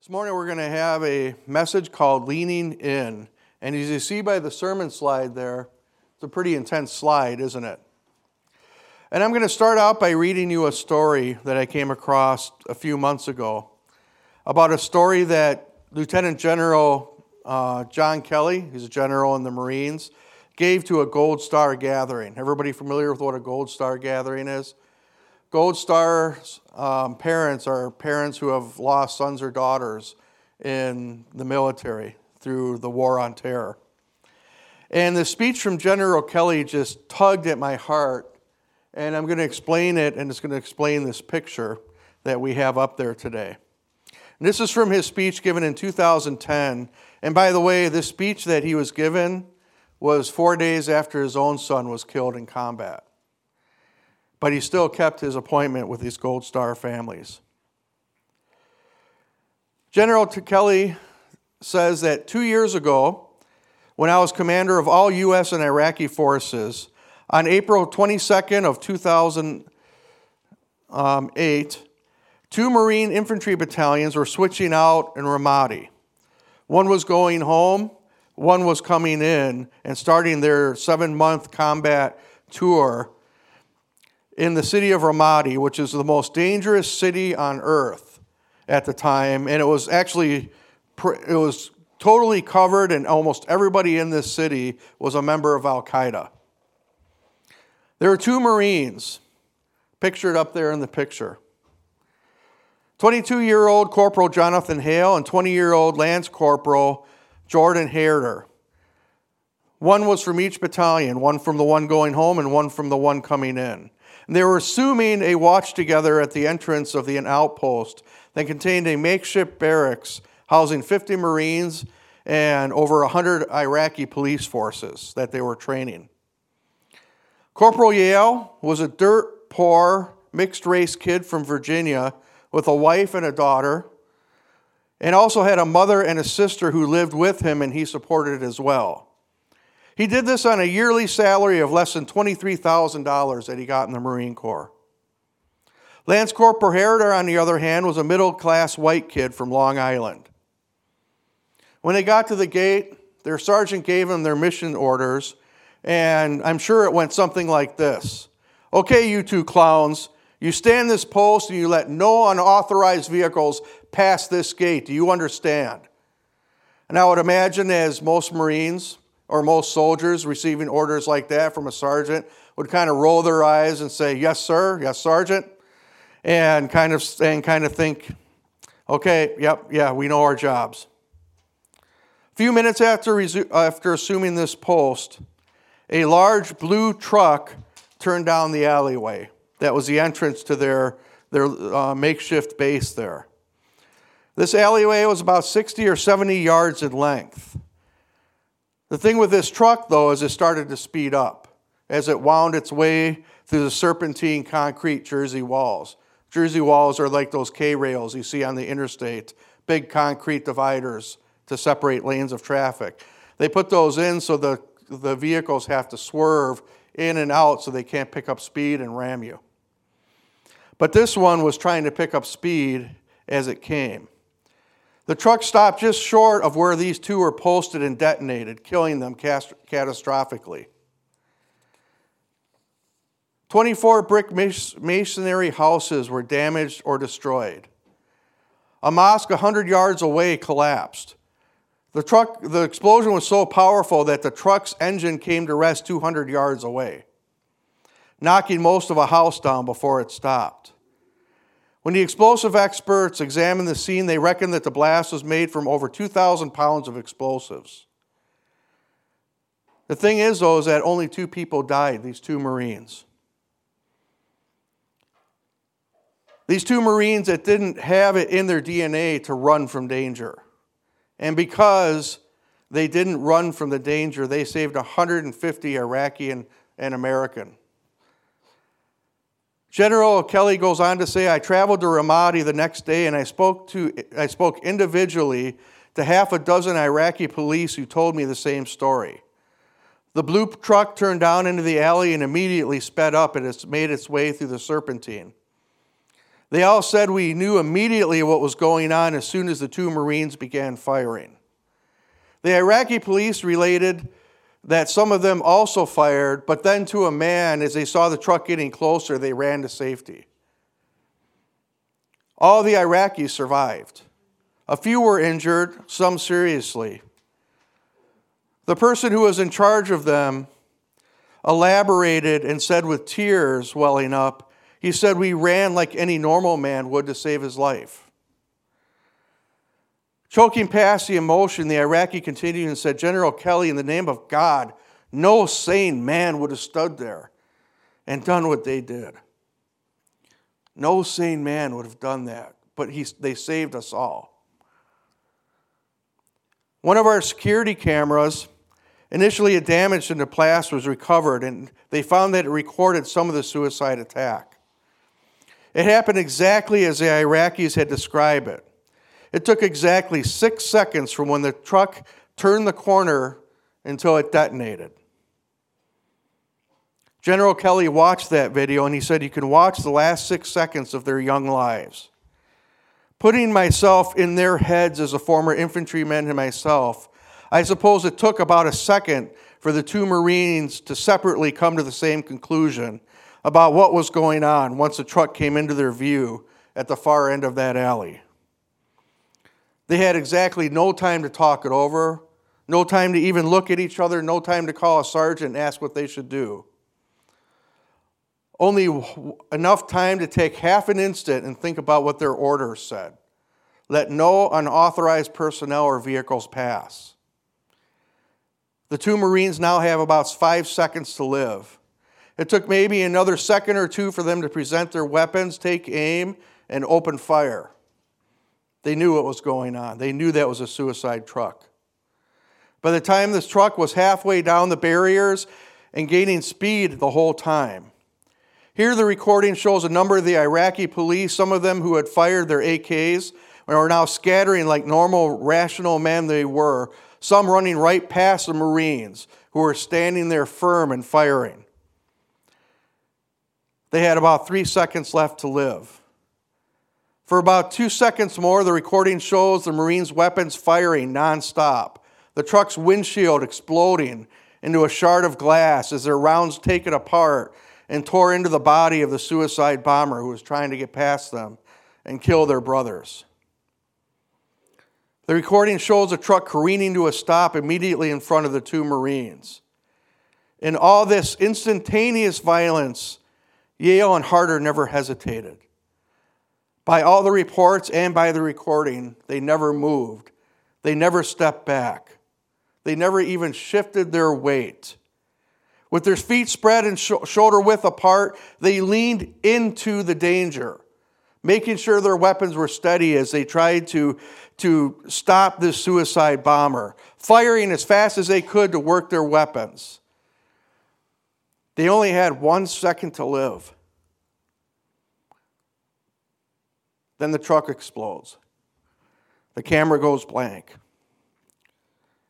This morning we're going to have a message called Leaning In. And as you see by the sermon slide there, it's a pretty intense slide, isn't it? And I'm going to start out by reading you a story that I came across a few months ago about a story that Lieutenant General uh, John Kelly, he's a general in the Marines, gave to a Gold Star gathering. Everybody familiar with what a Gold Star gathering is? Gold Star um, parents are parents who have lost sons or daughters in the military through the war on terror. And the speech from General Kelly just tugged at my heart, and I'm going to explain it, and it's going to explain this picture that we have up there today. And this is from his speech given in 2010. And by the way, this speech that he was given was four days after his own son was killed in combat. But he still kept his appointment with these Gold Star families. General Kelly says that two years ago, when I was commander of all U.S. and Iraqi forces, on April 22nd of 2008, two Marine infantry battalions were switching out in Ramadi. One was going home, one was coming in and starting their seven month combat tour in the city of Ramadi, which is the most dangerous city on earth at the time. And it was actually, it was totally covered, and almost everybody in this city was a member of Al Qaeda. There were two Marines pictured up there in the picture 22 year old Corporal Jonathan Yale and 20 year old Lance Corporal Jordan Haerter. One was from each battalion, one from the one going home and one from the one coming in. And they were assuming a watch together at the entrance of the outpost that contained a makeshift barracks housing 50 Marines and over 100 Iraqi police forces that they were training. Corporal Yale was a dirt poor, mixed race kid from Virginia with a wife and a daughter and also had a mother and a sister who lived with him, and he supported as well. He did this on a yearly salary of less than $23,000 that he got in the Marine Corps. Lance Corporal Haerter, on the other hand, was a middle class white kid from Long Island. When they got to the gate, their sergeant gave them their mission orders, and I'm sure it went something like this Okay, you two clowns, you stand this post and you let no unauthorized vehicles pass this gate. Do you understand? And I would imagine, as most Marines or most soldiers receiving orders like that from a sergeant would kind of roll their eyes and say, Yes, sir, yes, sergeant, and kind of, and kind of think, Okay, yep, yeah, we know our jobs. A few minutes after, after assuming this post, a large blue truck turned down the alleyway. That was the entrance to their, their uh, makeshift base there. This alleyway was about 60 or 70 yards in length. The thing with this truck, though, is it started to speed up as it wound its way through the serpentine concrete Jersey walls. Jersey walls are like those K rails you see on the interstate, big concrete dividers to separate lanes of traffic. They put those in so the, the vehicles have to swerve in and out so they can't pick up speed and ram you. But this one was trying to pick up speed as it came. The truck stopped just short of where these two were posted and detonated, killing them catastrophically. 24 brick masonry houses were damaged or destroyed. A mosque 100 yards away collapsed. The, truck, the explosion was so powerful that the truck's engine came to rest 200 yards away knocking most of a house down before it stopped. When the explosive experts examined the scene, they reckoned that the blast was made from over 2,000 pounds of explosives. The thing is, though, is that only two people died, these two Marines. These two Marines that didn't have it in their DNA to run from danger. And because they didn't run from the danger, they saved 150 Iraqi and, and American. General Kelly goes on to say, I traveled to Ramadi the next day and I spoke, to, I spoke individually to half a dozen Iraqi police who told me the same story. The blue truck turned down into the alley and immediately sped up and it's made its way through the serpentine. They all said we knew immediately what was going on as soon as the two Marines began firing. The Iraqi police related that some of them also fired, but then to a man, as they saw the truck getting closer, they ran to safety. All the Iraqis survived. A few were injured, some seriously. The person who was in charge of them elaborated and said with tears welling up, he said, We ran like any normal man would to save his life. Choking past the emotion, the Iraqi continued and said, General Kelly, in the name of God, no sane man would have stood there and done what they did. No sane man would have done that, but he, they saved us all. One of our security cameras, initially a damaged in the plaster, was recovered, and they found that it recorded some of the suicide attack. It happened exactly as the Iraqis had described it. It took exactly six seconds from when the truck turned the corner until it detonated. General Kelly watched that video and he said, You can watch the last six seconds of their young lives. Putting myself in their heads as a former infantryman and myself, I suppose it took about a second for the two Marines to separately come to the same conclusion about what was going on once the truck came into their view at the far end of that alley. They had exactly no time to talk it over, no time to even look at each other, no time to call a sergeant and ask what they should do. Only enough time to take half an instant and think about what their orders said. Let no unauthorized personnel or vehicles pass. The two Marines now have about five seconds to live. It took maybe another second or two for them to present their weapons, take aim, and open fire. They knew what was going on. They knew that was a suicide truck. By the time this truck was halfway down the barriers and gaining speed the whole time, here, the recording shows a number of the Iraqi police, some of them who had fired their AKs, and were now scattering like normal, rational men they were, some running right past the Marines who were standing there firm and firing. They had about three seconds left to live. For about two seconds more, the recording shows the Marines' weapons firing nonstop, the truck's windshield exploding into a shard of glass as their rounds taken apart and tore into the body of the suicide bomber who was trying to get past them and kill their brothers. The recording shows a truck careening to a stop immediately in front of the two Marines. In all this instantaneous violence, Yale and Haerter never hesitated. By all the reports and by the recording, they never moved. They never stepped back. They never even shifted their weight. With their feet spread and sh- shoulder width apart, they leaned into the danger, making sure their weapons were steady as they tried to, to stop this suicide bomber, firing as fast as they could to work their weapons. They only had one second to live. Then the truck explodes. The camera goes blank.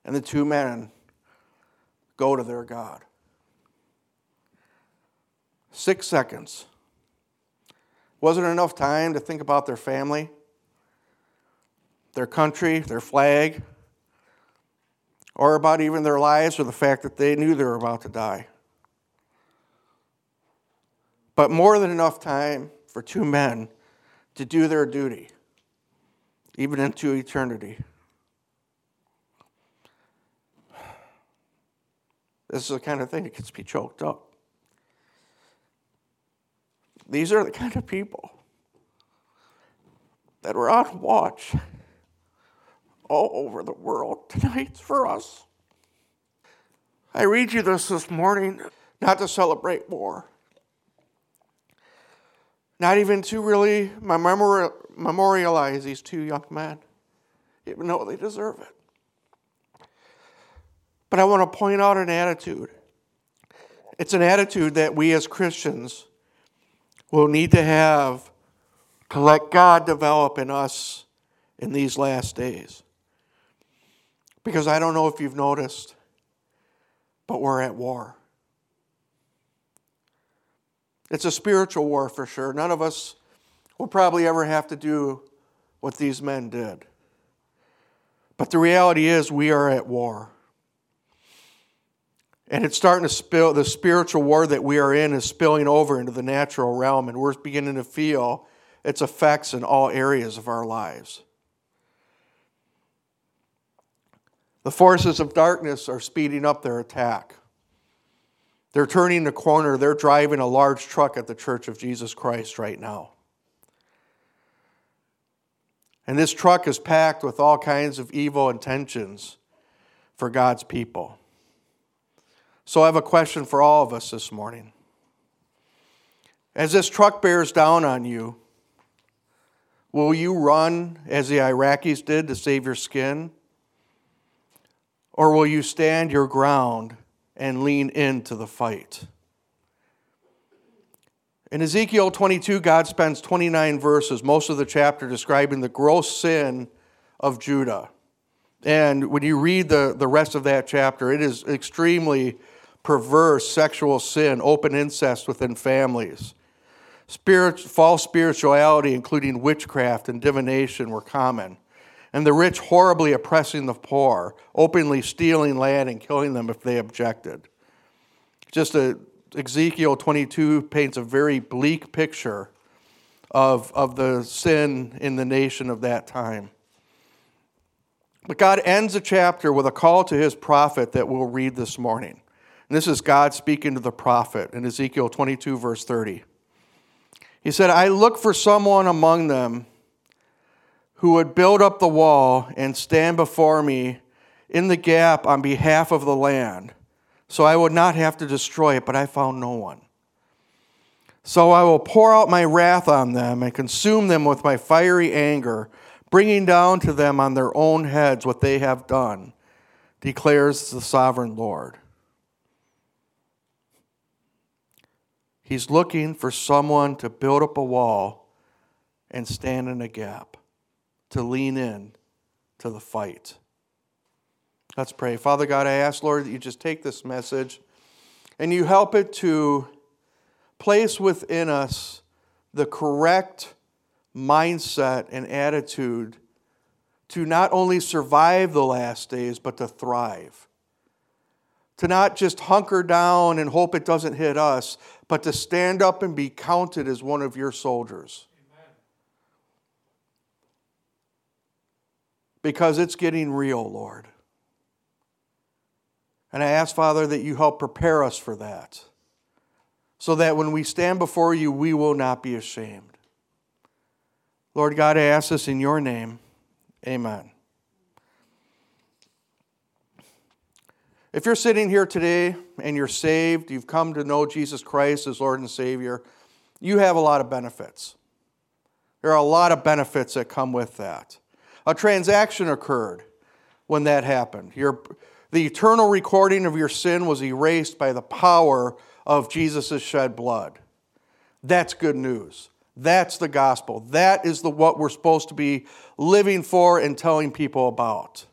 And the two men go to their God. Six seconds. Wasn't enough time to think about their family, their country, their flag, or about even their lives or the fact that they knew they were about to die. But more than enough time for two men to do their duty, even into eternity. This is the kind of thing that gets me choked up. These are the kind of people that are on watch all over the world tonight for us. I read you this this morning not to celebrate war, not even to really memorialize these two young men, even though they deserve it. But I want to point out an attitude. It's an attitude that we as Christians will need to have to let God develop in us in these last days. Because I don't know if you've noticed, but we're at war. It's a spiritual war for sure. None of us will probably ever have to do what these men did. But the reality is, we are at war. And it's starting to spill, the spiritual war that we are in is spilling over into the natural realm, and we're beginning to feel its effects in all areas of our lives. The forces of darkness are speeding up their attack. They're turning the corner, they're driving a large truck at the Church of Jesus Christ right now. And this truck is packed with all kinds of evil intentions for God's people. So I have a question for all of us this morning. As this truck bears down on you, will you run as the Iraqis did to save your skin? Or will you stand your ground and lean into the fight? In Ezekiel 22, God spends 29 verses, most of the chapter, describing the gross sin of Judah. And when you read the, the rest of that chapter, it is extremely perverse sexual sin, open incest within families. Spirit, false spirituality, including witchcraft and divination, were common. And the rich horribly oppressing the poor, openly stealing land and killing them if they objected. Just a Ezekiel 22 paints a very bleak picture of, of the sin in the nation of that time. But God ends the chapter with a call to his prophet that we'll read this morning. And this is God speaking to the prophet in Ezekiel 22, verse 30. He said, I look for someone among them who would build up the wall and stand before me in the gap on behalf of the land so I would not have to destroy it, but I found no one. So I will pour out my wrath on them and consume them with my fiery anger, bringing down to them on their own heads what they have done, declares the sovereign Lord. He's looking for someone to build up a wall and stand in a gap, to lean in to the fight. Let's pray. Father God, I ask, Lord, that you just take this message and you help it to place within us the correct mindset and attitude to not only survive the last days, but to thrive. To not just hunker down and hope it doesn't hit us, but to stand up and be counted as one of your soldiers. Because it's getting real, Lord. And I ask, Father, that you help prepare us for that, so that when we stand before you, we will not be ashamed. Lord God, I ask this in your name. Amen. If you're sitting here today and you're saved, you've come to know Jesus Christ as Lord and Savior, you have a lot of benefits. There are a lot of benefits that come with that. A transaction occurred when that happened. You're the eternal recording of your sin was erased by the power of Jesus' shed blood. That's good news. That's the gospel. That is the, what we're supposed to be living for and telling people about.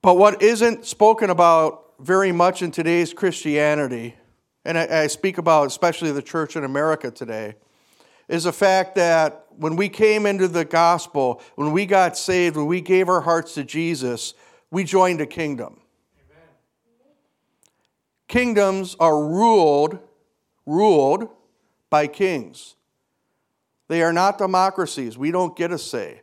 But what isn't spoken about very much in today's Christianity, and I, I speak about especially the church in America today, is the fact that when we came into the gospel, when we got saved, when we gave our hearts to Jesus, we joined a kingdom. Amen. Kingdoms are ruled, ruled by kings. They are not democracies. We don't get a say.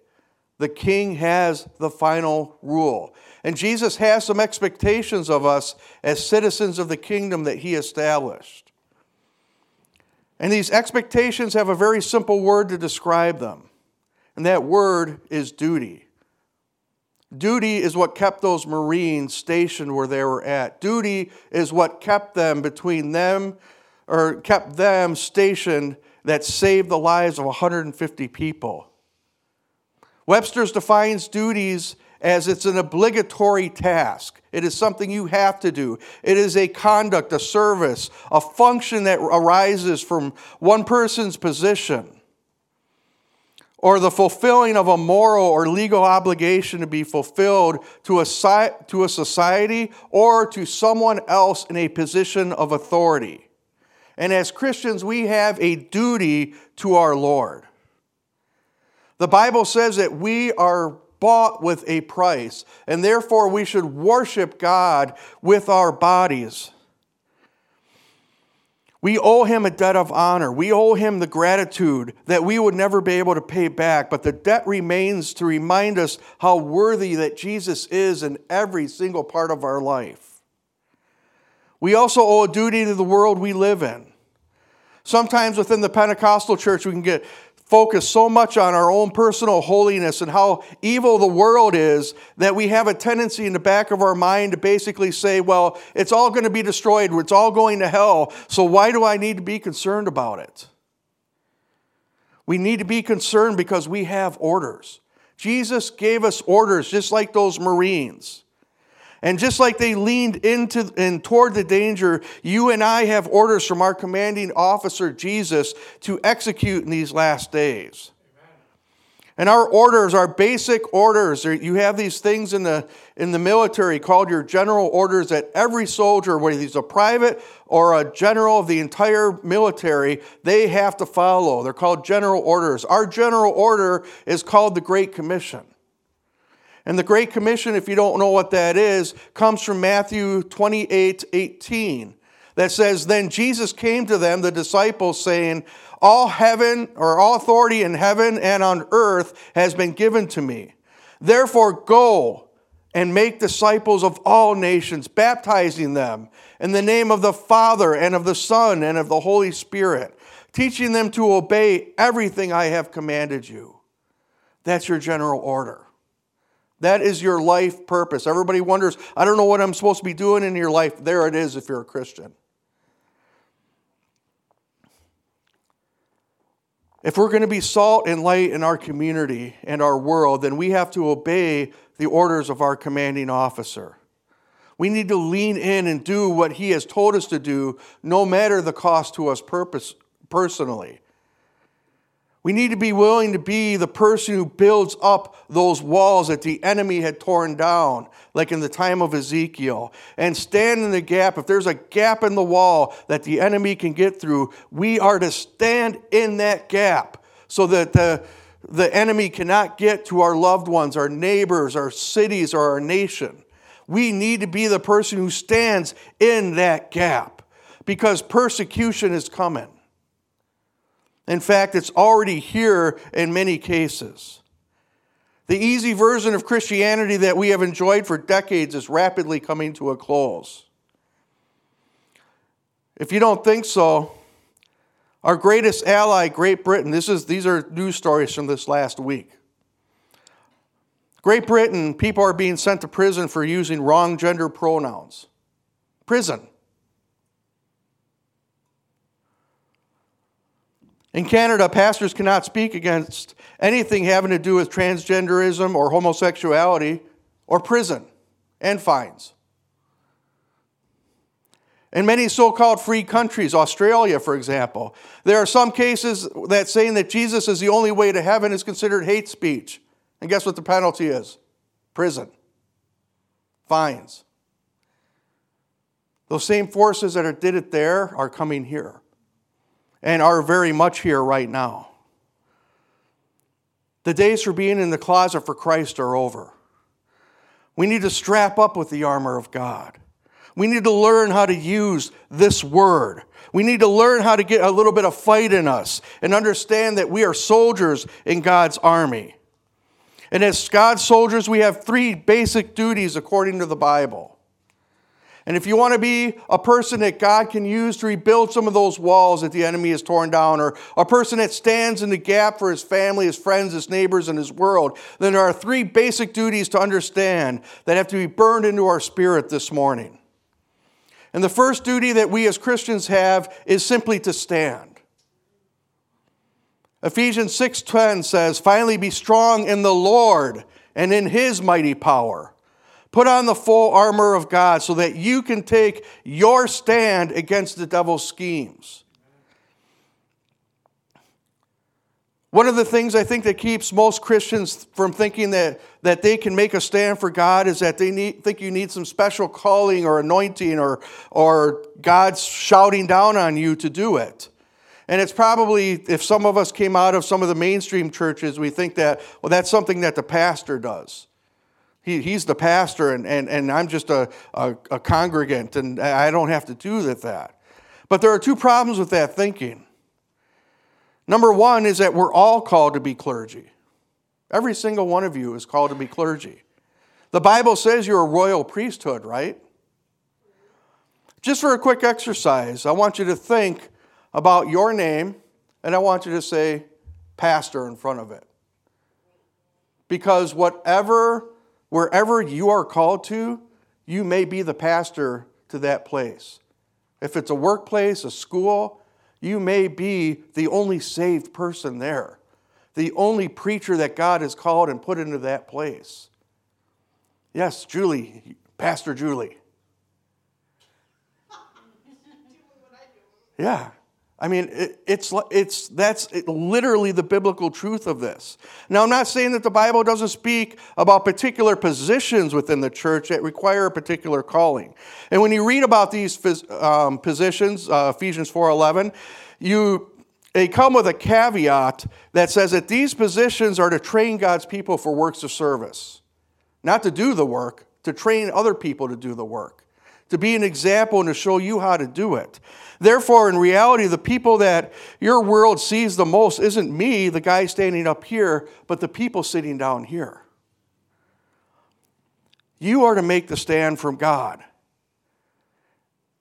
The king has the final rule. And Jesus has some expectations of us as citizens of the kingdom that he established. And these expectations have a very simple word to describe them, and that word is duty. Duty is what kept those Marines stationed where they were at. Duty is what kept them between them, or kept them stationed that saved the lives of 150 people. Webster's defines duties as it's an obligatory task. It is something you have to do. It is a conduct, a service, a function that arises from one person's position or the fulfilling of a moral or legal obligation to be fulfilled to a, to a society or to someone else in a position of authority. And as Christians, we have a duty to our Lord. The Bible says that we are bought with a price, and therefore we should worship God with our bodies. We owe him a debt of honor. We owe him the gratitude that we would never be able to pay back, but the debt remains to remind us how worthy that Jesus is in every single part of our life. We also owe a duty to the world we live in. Sometimes within the Pentecostal church, we can get focus so much on our own personal holiness and how evil the world is that we have a tendency in the back of our mind to basically say, well, it's all going to be destroyed, it's all going to hell, so why do I need to be concerned about it? We need to be concerned because we have orders. Jesus gave us orders just like those Marines. And just like they leaned into and toward the danger, you and I have orders from our commanding officer, Jesus, to execute in these last days. And our orders, our basic orders, you have these things in the, in the military called your general orders that every soldier, whether he's a private or a general of the entire military, they have to follow. They're called general orders. Our general order is called the Great Commission. And the Great Commission, if you don't know what that is, comes from Matthew 28 18, that says, Then Jesus came to them, the disciples, saying, All heaven, or all authority in heaven and on earth has been given to me. Therefore, go and make disciples of all nations, baptizing them in the name of the Father and of the Son and of the Holy Spirit, teaching them to obey everything I have commanded you. That's your general order. That is your life purpose. Everybody wonders, I don't know what I'm supposed to be doing in your life. There it is if you're a Christian. If we're going to be salt and light in our community and our world, then we have to obey the orders of our commanding officer. We need to lean in and do what he has told us to do, no matter the cost to us purpose, personally. We need to be willing to be the person who builds up those walls that the enemy had torn down, like in the time of Ezekiel, and stand in the gap. If there's a gap in the wall that the enemy can get through, we are to stand in that gap so that the, the enemy cannot get to our loved ones, our neighbors, our cities, or our nation. We need to be the person who stands in that gap because persecution is coming. In fact, it's already here in many cases. The easy version of Christianity that we have enjoyed for decades is rapidly coming to a close. If you don't think so, our greatest ally, Great Britain, this is, these are news stories from this last week. Great Britain, people are being sent to prison for using wrong gender pronouns. Prison. In Canada, pastors cannot speak against anything having to do with transgenderism or homosexuality or prison and fines. In many so called free countries, Australia, for example, there are some cases that saying that Jesus is the only way to heaven is considered hate speech. And guess what the penalty is? Prison, fines. Those same forces that did it there are coming here and are very much here right now. The days for being in the closet for Christ are over. We need to strap up with the armor of God. We need to learn how to use this word. We need to learn how to get a little bit of fight in us and understand that we are soldiers in God's army. And as God's soldiers, we have three basic duties according to the Bible. And if you want to be a person that God can use to rebuild some of those walls that the enemy has torn down, or a person that stands in the gap for his family, his friends, his neighbors, and his world, then there are three basic duties to understand that have to be burned into our spirit this morning. And the first duty that we as Christians have is simply to stand. Ephesians 6:10 says, "Finally be strong in the Lord and in his mighty power." Put on the full armor of God so that you can take your stand against the devil's schemes. One of the things I think that keeps most Christians from thinking that, that they can make a stand for God is that they need, think you need some special calling or anointing or, or God's shouting down on you to do it. And it's probably, if some of us came out of some of the mainstream churches, we think that, well, that's something that the pastor does. He, he's the pastor, and, and, and I'm just a, a, a congregant, and I don't have to do that. But there are two problems with that thinking. Number one is that we're all called to be clergy. Every single one of you is called to be clergy. The Bible says you're a royal priesthood, right? Just for a quick exercise, I want you to think about your name and I want you to say pastor in front of it. Because whatever, wherever you are called to, you may be the pastor to that place. If it's a workplace, a school, you may be the only saved person there, the only preacher that God has called and put into that place. Yes, Julie, Pastor Julie. Yeah. I mean, it, it's, it's, that's literally the biblical truth of this. Now, I'm not saying that the Bible doesn't speak about particular positions within the church that require a particular calling. And when you read about these um, positions, uh, Ephesians 4.11, you, they come with a caveat that says that these positions are to train God's people for works of service. Not to do the work, to train other people to do the work to be an example and to show you how to do it. Therefore, in reality, the people that your world sees the most isn't me, the guy standing up here, but the people sitting down here. You are to make the stand from God.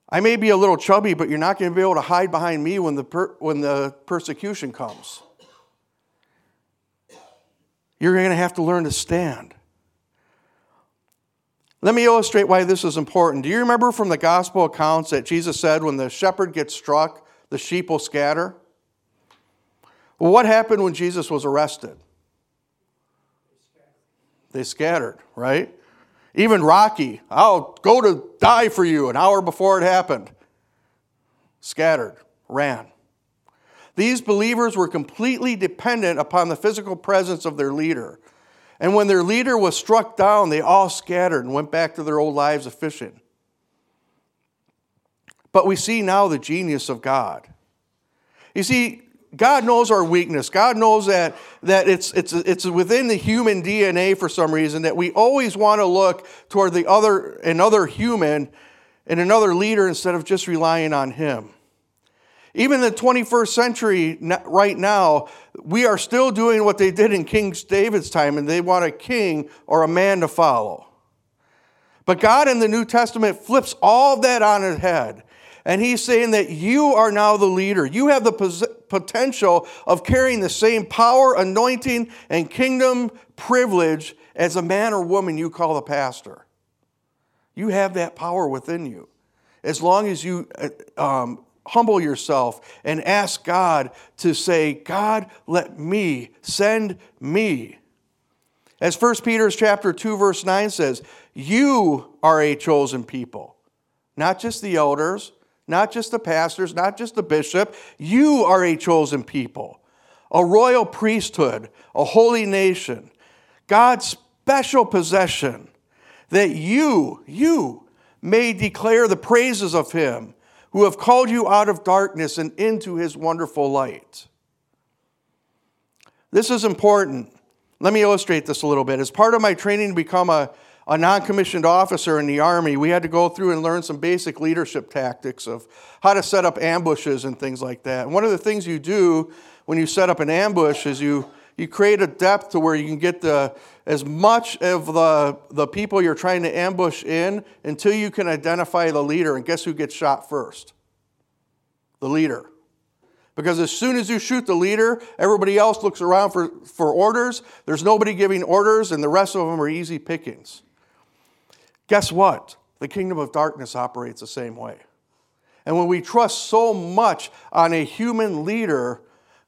I may be a little chubby, but you're not going to be able to hide behind me when the, per- when the persecution comes. You're going to have to learn to stand. Let me illustrate why this is important. Do you remember from the gospel accounts that Jesus said when the shepherd gets struck, the sheep will scatter? Well, what happened when Jesus was arrested? They scattered, right? Even Rocky, I'll go to die for you an hour before it happened. Scattered, ran. These believers were completely dependent upon the physical presence of their leader. And when their leader was struck down, they all scattered and went back to their old lives of fishing. But we see now the genius of God. You see, God knows our weakness. God knows that, that it's, it's, it's within the human DNA for some reason that we always want to look toward the other, another human and another leader instead of just relying on Him. Even in the 21st century, right now, we are still doing what they did in King David's time, and they want a king or a man to follow. But God in the New Testament flips all that on its head. And he's saying that you are now the leader. You have the potential of carrying the same power, anointing, and kingdom privilege as a man or woman you call the pastor. You have that power within you. As long as you uh, um, humble yourself and ask God to say, God, let me, send me. As 1 Peter chapter 2 verse 9 says, you are a chosen people. Not just the elders, not just the pastors, not just the bishop, you are a chosen people. A royal priesthood, a holy nation, God's special possession that you, you may declare the praises of him who have called you out of darkness and into his wonderful light. This is important. Let me illustrate this a little bit. As part of my training to become a, a non commissioned officer in the Army, we had to go through and learn some basic leadership tactics of how to set up ambushes and things like that. And one of the things you do when you set up an ambush is you you create a depth to where you can get the, as much of the, the people you're trying to ambush in until you can identify the leader. And guess who gets shot first? The leader. Because as soon as you shoot the leader, everybody else looks around for, for orders. There's nobody giving orders, and the rest of them are easy pickings. Guess what? The kingdom of darkness operates the same way. And when we trust so much on a human leader,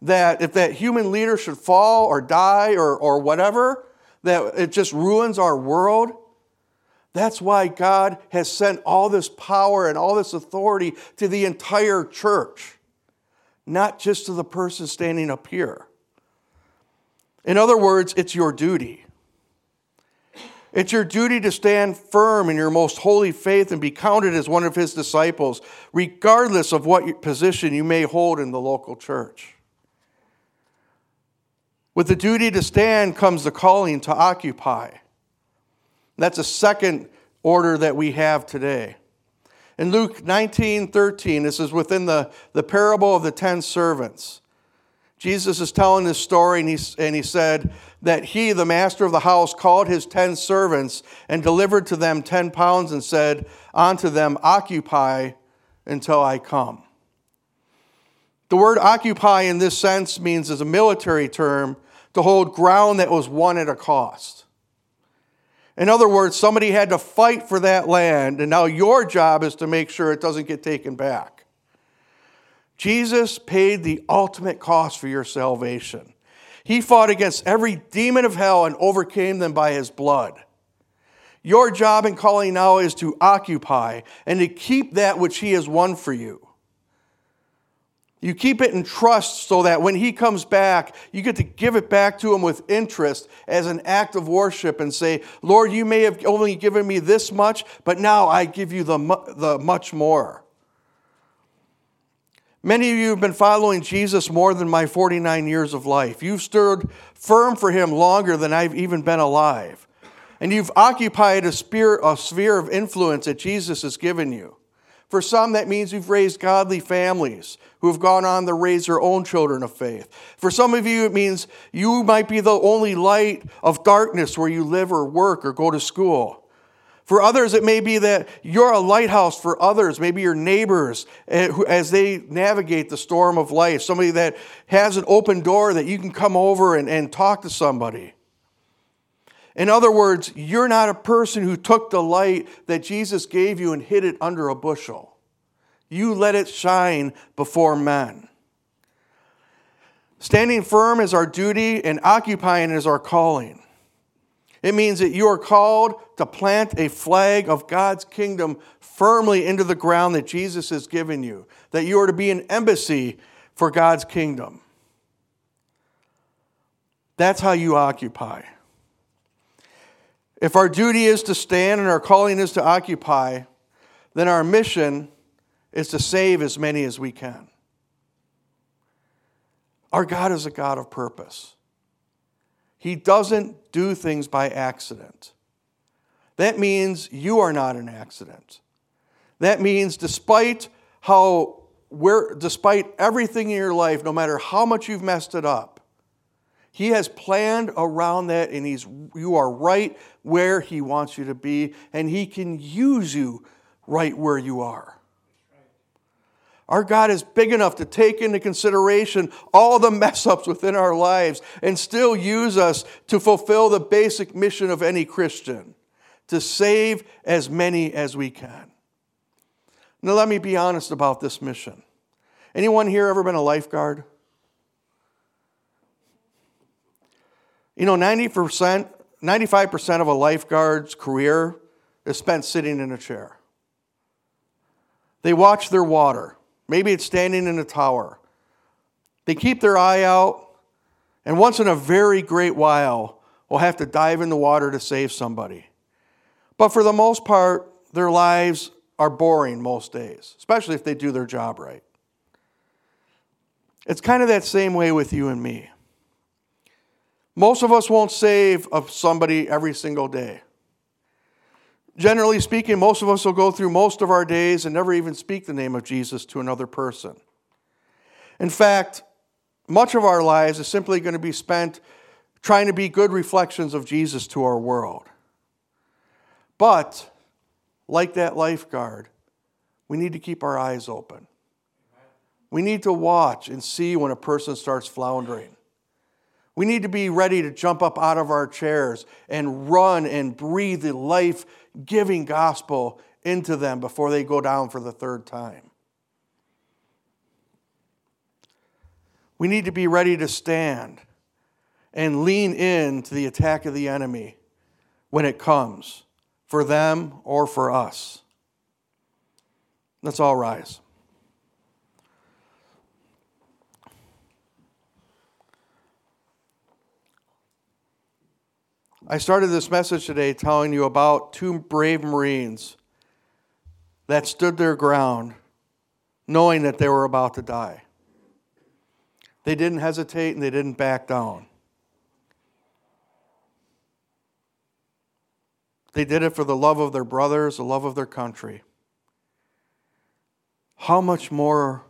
that if that human leader should fall or die or, or whatever, that it just ruins our world. That's why God has sent all this power and all this authority to the entire church, not just to the person standing up here. In other words, it's your duty. It's your duty to stand firm in your most holy faith and be counted as one of his disciples, regardless of what position you may hold in the local church. With the duty to stand comes the calling to occupy. That's a second order that we have today. In Luke 19 13, this is within the, the parable of the ten servants. Jesus is telling this story, and he, and he said that he, the master of the house, called his ten servants and delivered to them ten pounds and said unto them, Occupy until I come. The word occupy in this sense means, as a military term, to hold ground that was won at a cost. In other words, somebody had to fight for that land, and now your job is to make sure it doesn't get taken back. Jesus paid the ultimate cost for your salvation. He fought against every demon of hell and overcame them by his blood. Your job and calling now is to occupy and to keep that which he has won for you. You keep it in trust so that when he comes back, you get to give it back to him with interest as an act of worship and say, Lord, you may have only given me this much, but now I give you the, the much more. Many of you have been following Jesus more than my 49 years of life. You've stood firm for him longer than I've even been alive. And you've occupied a sphere, a sphere of influence that Jesus has given you. For some, that means you've raised godly families who have gone on to raise their own children of faith. For some of you, it means you might be the only light of darkness where you live or work or go to school. For others, it may be that you're a lighthouse for others, maybe your neighbors, eh, as they navigate the storm of life. Somebody that has an open door that you can come over and, and talk to somebody. In other words, you're not a person who took the light that Jesus gave you and hid it under a bushel. You let it shine before men. Standing firm is our duty, and occupying is our calling. It means that you are called to plant a flag of God's kingdom firmly into the ground that Jesus has given you, that you are to be an embassy for God's kingdom. That's how you occupy. If our duty is to stand and our calling is to occupy, then our mission is to save as many as we can. Our God is a God of purpose. He doesn't do things by accident. That means you are not an accident. That means despite how where despite everything in your life, no matter how much you've messed it up, he has planned around that and he's you are right where he wants you to be and he can use you right where you are. Our God is big enough to take into consideration all the mess ups within our lives and still use us to fulfill the basic mission of any Christian to save as many as we can. Now, let me be honest about this mission. Anyone here ever been a lifeguard? You know, 90%, 95% of a lifeguard's career is spent sitting in a chair. They watch their water. Maybe it's standing in a tower. They keep their eye out, and once in a very great while, will have to dive in the water to save somebody. But for the most part, their lives are boring most days, especially if they do their job right. It's kind of that same way with you and me. Most of us won't save of somebody every single day. Generally speaking, most of us will go through most of our days and never even speak the name of Jesus to another person. In fact, much of our lives is simply going to be spent trying to be good reflections of Jesus to our world. But, like that lifeguard, we need to keep our eyes open. We need to watch and see when a person starts floundering. We need to be ready to jump up out of our chairs and run and breathe the life giving gospel into them before they go down for the third time. We need to be ready to stand and lean in to the attack of the enemy when it comes, for them or for us. Let's all rise. I started this message today telling you about two brave Marines that stood their ground knowing that they were about to die. They didn't hesitate and they didn't back down. They did it for the love of their brothers, the love of their country. How much more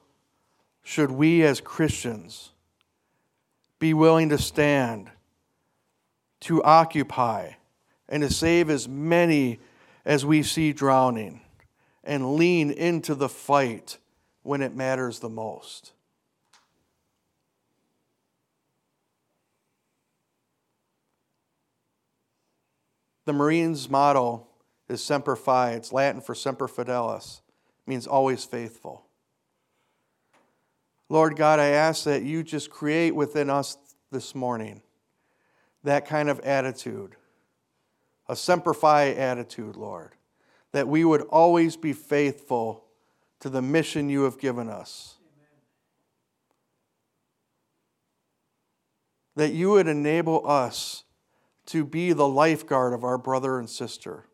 should we as Christians be willing to stand, to occupy, and to save as many as we see drowning, and lean into the fight when it matters the most? The Marines' motto is Semper Fi. It's Latin for Semper Fidelis, it means always faithful. Lord God, I ask that you just create within us this morning that kind of attitude, a Semper Fi attitude, Lord, that we would always be faithful to the mission you have given us. That you would enable us to be the lifeguard of our brother and sister.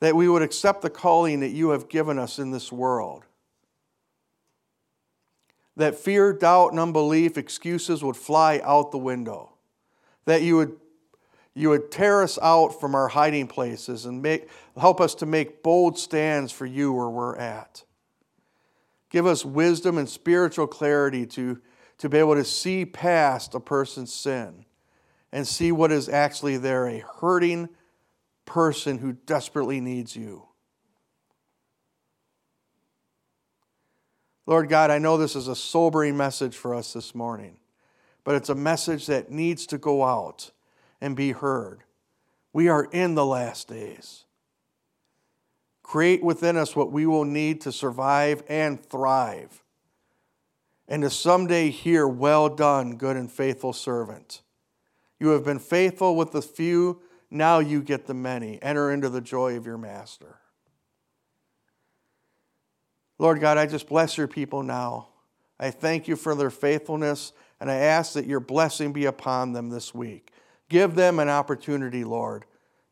That we would accept the calling that you have given us in this world that fear, doubt, and unbelief, excuses would fly out the window. That you would, you would tear us out from our hiding places and make, help us to make bold stands for you where we're at. Give us wisdom and spiritual clarity to, to be able to see past a person's sin and see what is actually there a hurting person who desperately needs you. Lord God, I know this is a sobering message for us this morning, but it's a message that needs to go out and be heard. We are in the last days. Create within us what we will need to survive and thrive, and to someday hear, Well done, good and faithful servant. You have been faithful with the few, now you get the many. Enter into the joy of your master. Lord God, I just bless your people now. I thank you for their faithfulness, and I ask that your blessing be upon them this week. Give them an opportunity, Lord,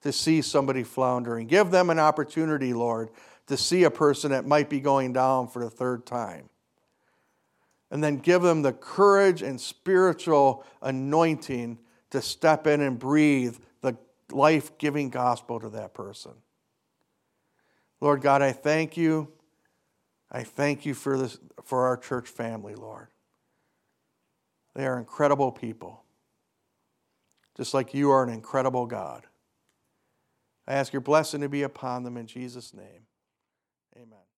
to see somebody floundering. Give them an opportunity, Lord, to see a person that might be going down for the third time. And then give them the courage and spiritual anointing to step in and breathe the life giving gospel to that person. Lord God, I thank you. I thank you for, this, for our church family, Lord. They are incredible people, just like you are an incredible God. I ask your blessing to be upon them in Jesus' name. Amen.